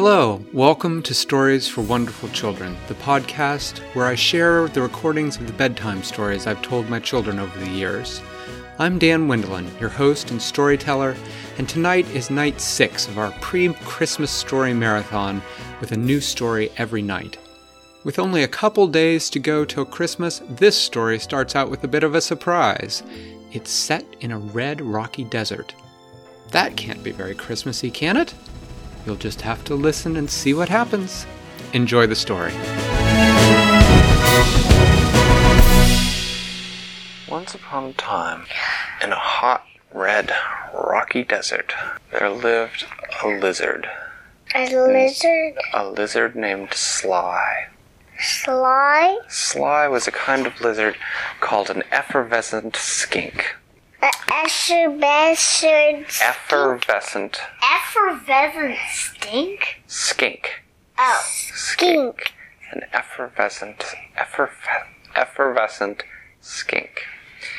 Hello, welcome to Stories for Wonderful Children, the podcast where I share the recordings of the bedtime stories I've told my children over the years. I'm Dan Wendelin, your host and storyteller, and tonight is night six of our pre Christmas story marathon with a new story every night. With only a couple days to go till Christmas, this story starts out with a bit of a surprise. It's set in a red, rocky desert. That can't be very Christmassy, can it? You'll just have to listen and see what happens. Enjoy the story. Once upon a time, in a hot, red, rocky desert, there lived a lizard. A lizard? A lizard named Sly. Sly? Sly was a kind of lizard called an effervescent skink. A effervescent Effervescent effervescent stink? skink. Oh, skink. An effervescent, efferve- effervescent skink.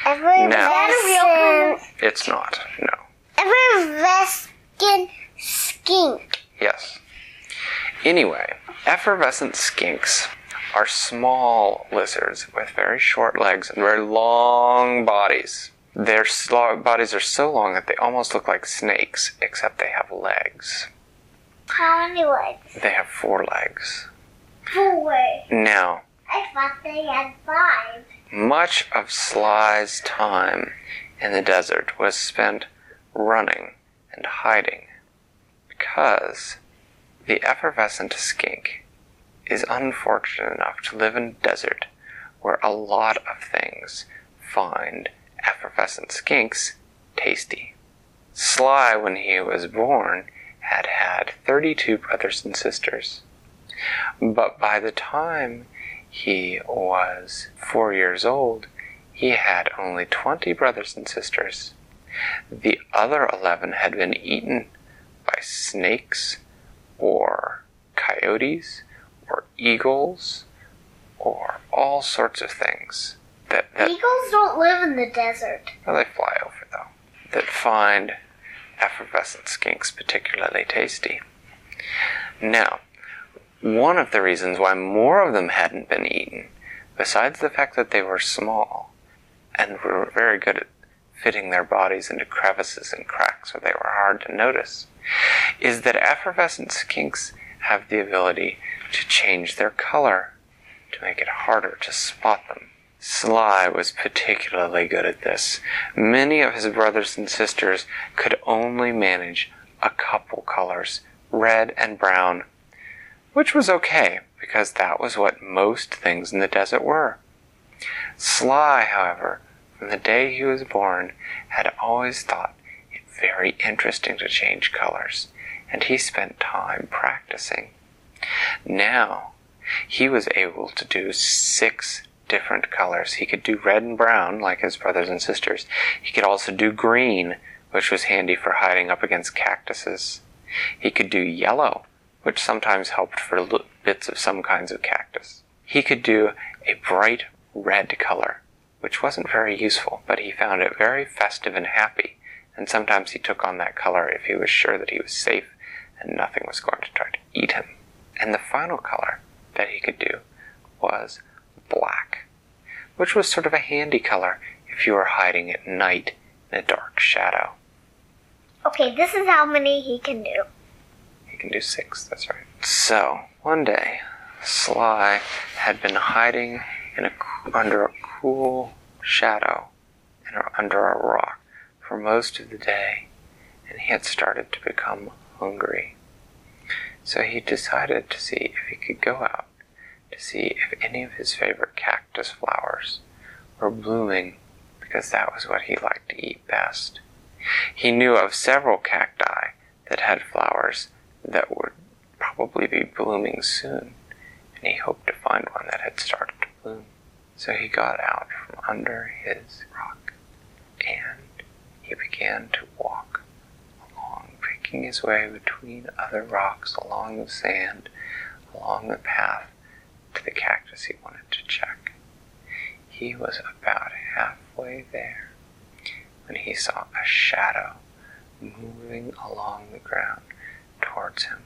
Effervescent. It's not, no. Effervescent skink. Yes. Anyway, effervescent skinks are small lizards with very short legs and very long bodies. Their bodies are so long that they almost look like snakes, except they have legs. How many legs? They have four legs. Four. Now, I thought they had five. much of Sly's time in the desert was spent running and hiding because the effervescent skink is unfortunate enough to live in a desert where a lot of things find effervescent skinks tasty. Sly, when he was born, had had 32 brothers and sisters. But by the time he was four years old, he had only 20 brothers and sisters. The other 11 had been eaten by snakes or coyotes or eagles or all sorts of things that, that Eagles don't live in the desert. well, they fly over though, that find effervescent skinks particularly tasty. Now, one of the reasons why more of them hadn't been eaten, besides the fact that they were small and were very good at fitting their bodies into crevices and cracks where they were hard to notice, is that effervescent skinks have the ability to change their color to make it harder to spot them. Sly was particularly good at this. Many of his brothers and sisters could only manage a couple colors, red and brown, which was okay because that was what most things in the desert were. Sly, however, from the day he was born, had always thought it very interesting to change colors, and he spent time practicing. Now, he was able to do six different colors. He could do red and brown, like his brothers and sisters. He could also do green, which was handy for hiding up against cactuses. He could do yellow, which sometimes helped for bits of some kinds of cactus. He could do a bright red color, which wasn't very useful, but he found it very festive and happy, and sometimes he took on that color if he was sure that he was safe and nothing was going to try to eat him. And the final color that he could do was black, which was sort of a handy color if you were hiding at night in a dark shadow. Okay, this is how many he can do. He can do six, that's right. So, one day, Sly had been hiding in a, under a cool shadow in a, under a rock for most of the day, and he had started to become hungry. So he decided to see if he could go out to see if any of his favorite cactus flowers were blooming because that was what he liked to eat best. He knew of several cacti that had flowers that would probably be blooming soon, and he hoped to find one that had started to bloom. So he got out from under his rock and he began to walk along, picking his way between other rocks along the sand, along the path to the cactus he wanted to check. He was about halfway there when he saw a shadow moving along the ground towards him.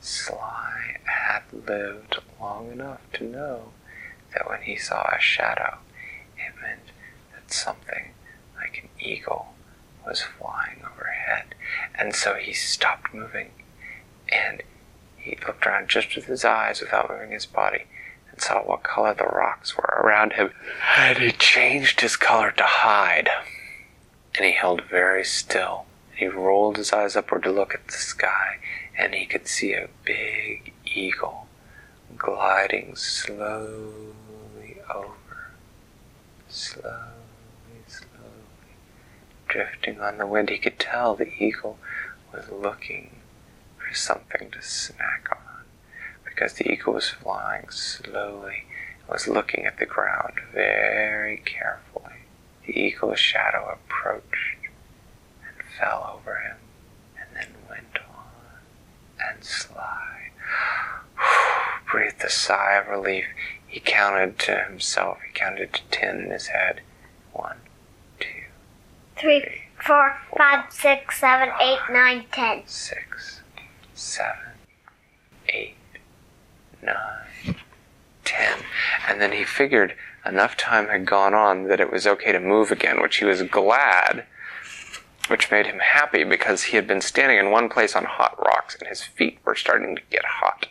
Sly had lived long enough to know that when he saw a shadow, it meant that something like an eagle was flying overhead. And so he stopped moving and he looked around just with his eyes without moving his body and saw what color the rocks were around him. And he changed his color to hide. And he held very still. And he rolled his eyes upward to look at the sky, and he could see a big eagle gliding slowly over. Slowly, slowly. Drifting on the wind, he could tell the eagle was looking for something to snack on because the eagle was flying slowly and was looking at the ground very carefully. The eagle's shadow approached and fell over him and then went on. And Sly breathed a sigh of relief. He counted to himself, he counted to ten in his head. One, two, Three, four, five, six, seven, eight, nine, ten. six, seven, eight, nine, ten. And then he figured enough time had gone on that it was okay to move again, which he was glad, which made him happy because he had been standing in one place on hot rocks and his feet were starting to get hot.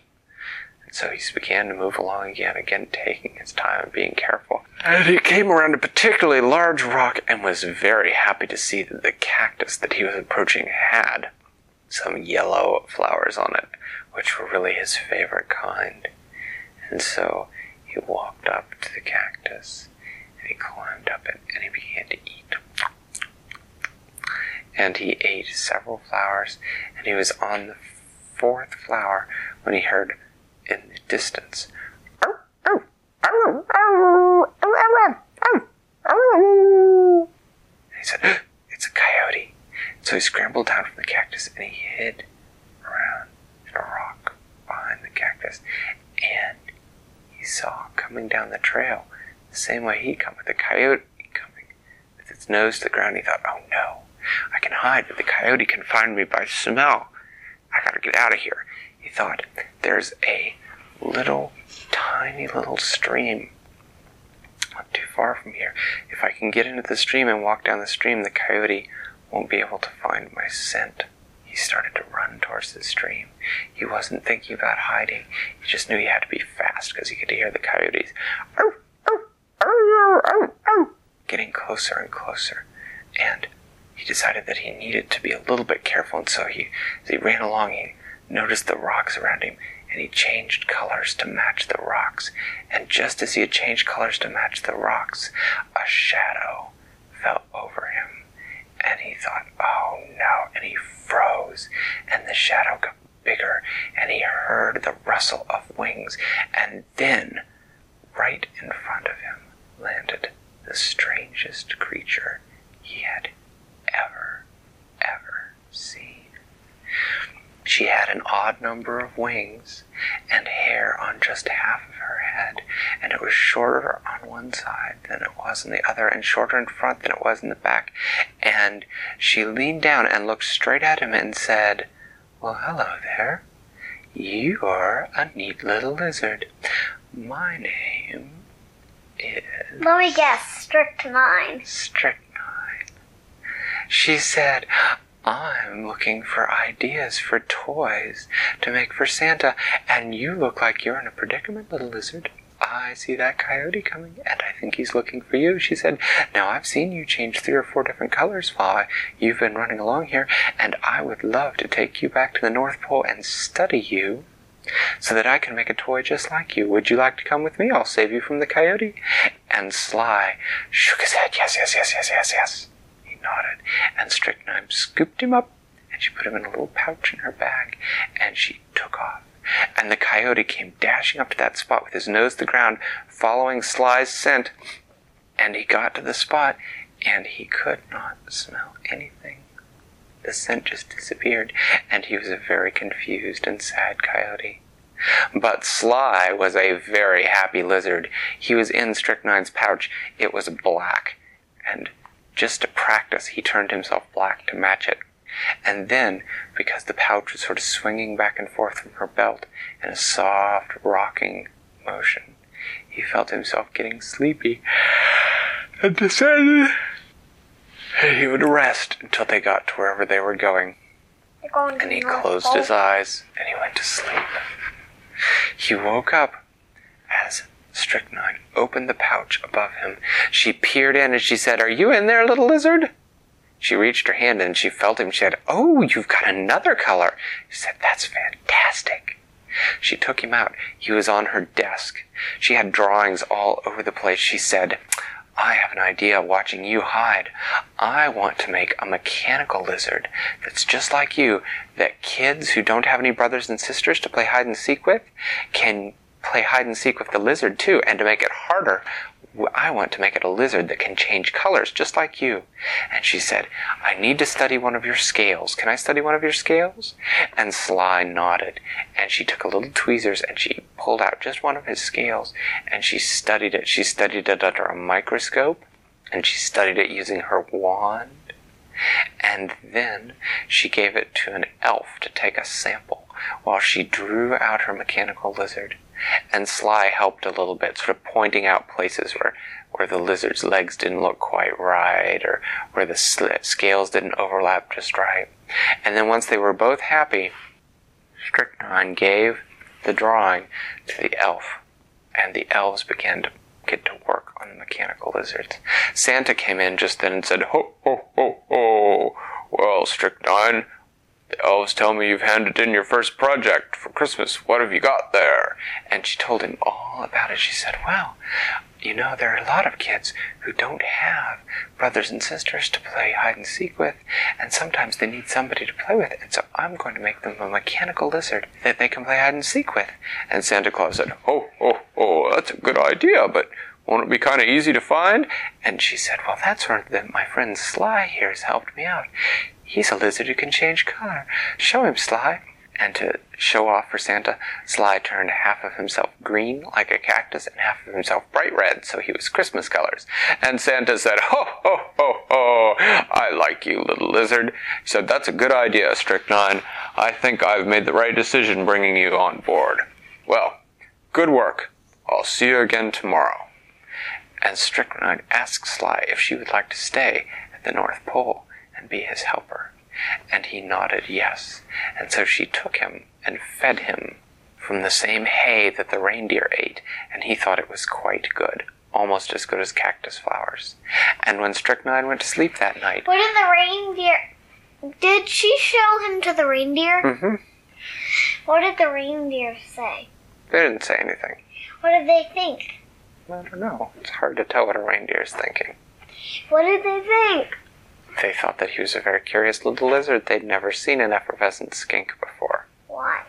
And so he began to move along again, again taking his time and being careful. And he came around a particularly large rock and was very happy to see that the cactus that he was approaching had some yellow flowers on it, which were really his favorite kind. And so he walked up to the cactus and he climbed up it and he began to eat. And he ate several flowers and he was on the fourth flower when he heard in the distance. And he said, It's a coyote. So he scrambled down from the cactus and he hid around in a rock behind the cactus. And he saw coming down the trail the same way he'd come with the coyote coming with its nose to the ground. He thought, oh no, I can hide, but the coyote can find me by smell. I gotta get out of here. He thought, there's a little, tiny little stream not too far from here. If I can get into the stream and walk down the stream, the coyote won't be able to find my scent. He started to run towards the stream. He wasn't thinking about hiding. He just knew he had to be fast because he could hear the coyotes getting closer and closer. And he decided that he needed to be a little bit careful, and so he, as he ran along, he noticed the rocks around him, and he changed colors to match the rocks. And just as he had changed colors to match the rocks, a shadow fell over him. And he thought, oh no, and he froze, and the shadow got bigger, and he heard the rustle of wings, and then, right in front of him, landed the strangest creature he had ever, ever seen. She had an odd number of wings and hair on just half of her head, and it was shorter on one side than it was on the other, and shorter in front than it was in the back. And she leaned down and looked straight at him and said, Well, hello there. You are a neat little lizard. My name is Let me guess. Strychnine. Strychnine. She said, I'm looking for ideas for toys to make for Santa, and you look like you're in a predicament, little lizard. I see that coyote coming, and I think he's looking for you, she said. Now, I've seen you change three or four different colors while you've been running along here, and I would love to take you back to the North Pole and study you so that I can make a toy just like you. Would you like to come with me? I'll save you from the coyote. And Sly shook his head. Yes, yes, yes, yes, yes, yes. Nodded. And Strychnine scooped him up, and she put him in a little pouch in her bag, and she took off. And the coyote came dashing up to that spot with his nose to the ground, following Sly's scent. And he got to the spot, and he could not smell anything. The scent just disappeared, and he was a very confused and sad coyote. But Sly was a very happy lizard. He was in Strychnine's pouch. It was black, and just to practice, he turned himself black to match it. And then, because the pouch was sort of swinging back and forth from her belt in a soft, rocking motion, he felt himself getting sleepy and decided that he would rest until they got to wherever they were going. And he closed his eyes and he went to sleep. He woke up Strychnine opened the pouch above him. She peered in and she said, Are you in there, little lizard? She reached her hand and she felt him. She said, Oh, you've got another color. She said, That's fantastic. She took him out. He was on her desk. She had drawings all over the place. She said, I have an idea watching you hide. I want to make a mechanical lizard that's just like you, that kids who don't have any brothers and sisters to play hide and seek with can play hide and seek with the lizard too. And to make it harder, I want to make it a lizard that can change colors just like you. And she said, I need to study one of your scales. Can I study one of your scales? And Sly nodded. And she took a little tweezers and she pulled out just one of his scales and she studied it. She studied it under a microscope and she studied it using her wand. And then she gave it to an elf to take a sample while she drew out her mechanical lizard. And Sly helped a little bit, sort of pointing out places where, where the lizard's legs didn't look quite right or where the scales didn't overlap just right. And then once they were both happy, Strychnine gave the drawing to the elf, and the elves began to get to work on the mechanical lizards. Santa came in just then and said, Ho, ho, ho, ho. Well, Strychnine, the elves tell me you've handed in your first project for Christmas. What have you got there? And she told him all about it. She said, Well, you know, there are a lot of kids who don't have brothers and sisters to play hide and seek with, and sometimes they need somebody to play with. And so I'm going to make them a mechanical lizard that they can play hide and seek with. And Santa Claus said, Oh, oh, oh, that's a good idea, but won't it be kind of easy to find? And she said, Well, that's where the, my friend Sly here has helped me out. He's a lizard who can change color. Show him, Sly. And to show off for Santa, Sly turned half of himself green like a cactus and half of himself bright red, so he was Christmas colors. And Santa said, Ho, ho, ho, ho, I like you, little lizard. He said, That's a good idea, Strychnine. I think I've made the right decision bringing you on board. Well, good work. I'll see you again tomorrow. And Strychnine asked Sly if she would like to stay at the North Pole and be his helper. And he nodded yes. And so she took him and fed him from the same hay that the reindeer ate, and he thought it was quite good, almost as good as cactus flowers. And when Strychnine went to sleep that night, What did the reindeer? Did she show him to the reindeer? Mm-hmm. What did the reindeer say? they didn't say anything. What did they think? I don't know. It's hard to tell what a reindeer is thinking. What did they think? They thought that he was a very curious little lizard. They'd never seen an effervescent skink before. Why?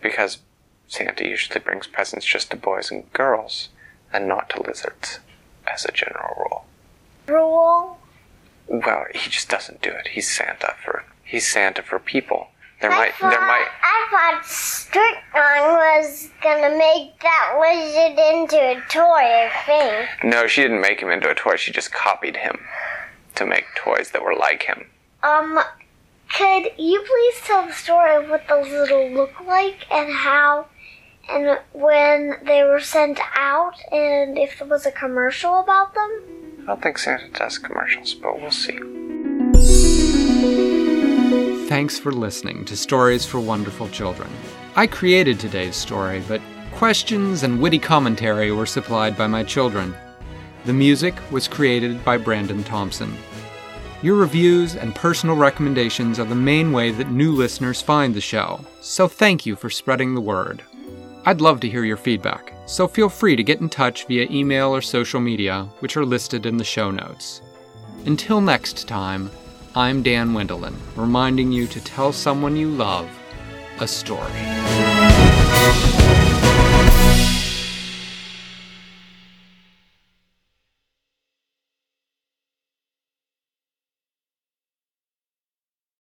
because Santa usually brings presents just to boys and girls and not to lizards, as a general rule. Rule? Well, he just doesn't do it. He's Santa for he's Santa for people. There I might thought, there might I thought Strychnine was gonna make that lizard into a toy, I think. no, she didn't make him into a toy. She just copied him to make toys that were like him. Um, could you please tell the story of what those little look like and how, and when they were sent out, and if there was a commercial about them? I don't think Santa does commercials, but we'll see. Thanks for listening to Stories for Wonderful Children. I created today's story, but questions and witty commentary were supplied by my children. The music was created by Brandon Thompson. Your reviews and personal recommendations are the main way that new listeners find the show, so thank you for spreading the word. I'd love to hear your feedback, so feel free to get in touch via email or social media, which are listed in the show notes. Until next time, I'm Dan Wendelin, reminding you to tell someone you love a story.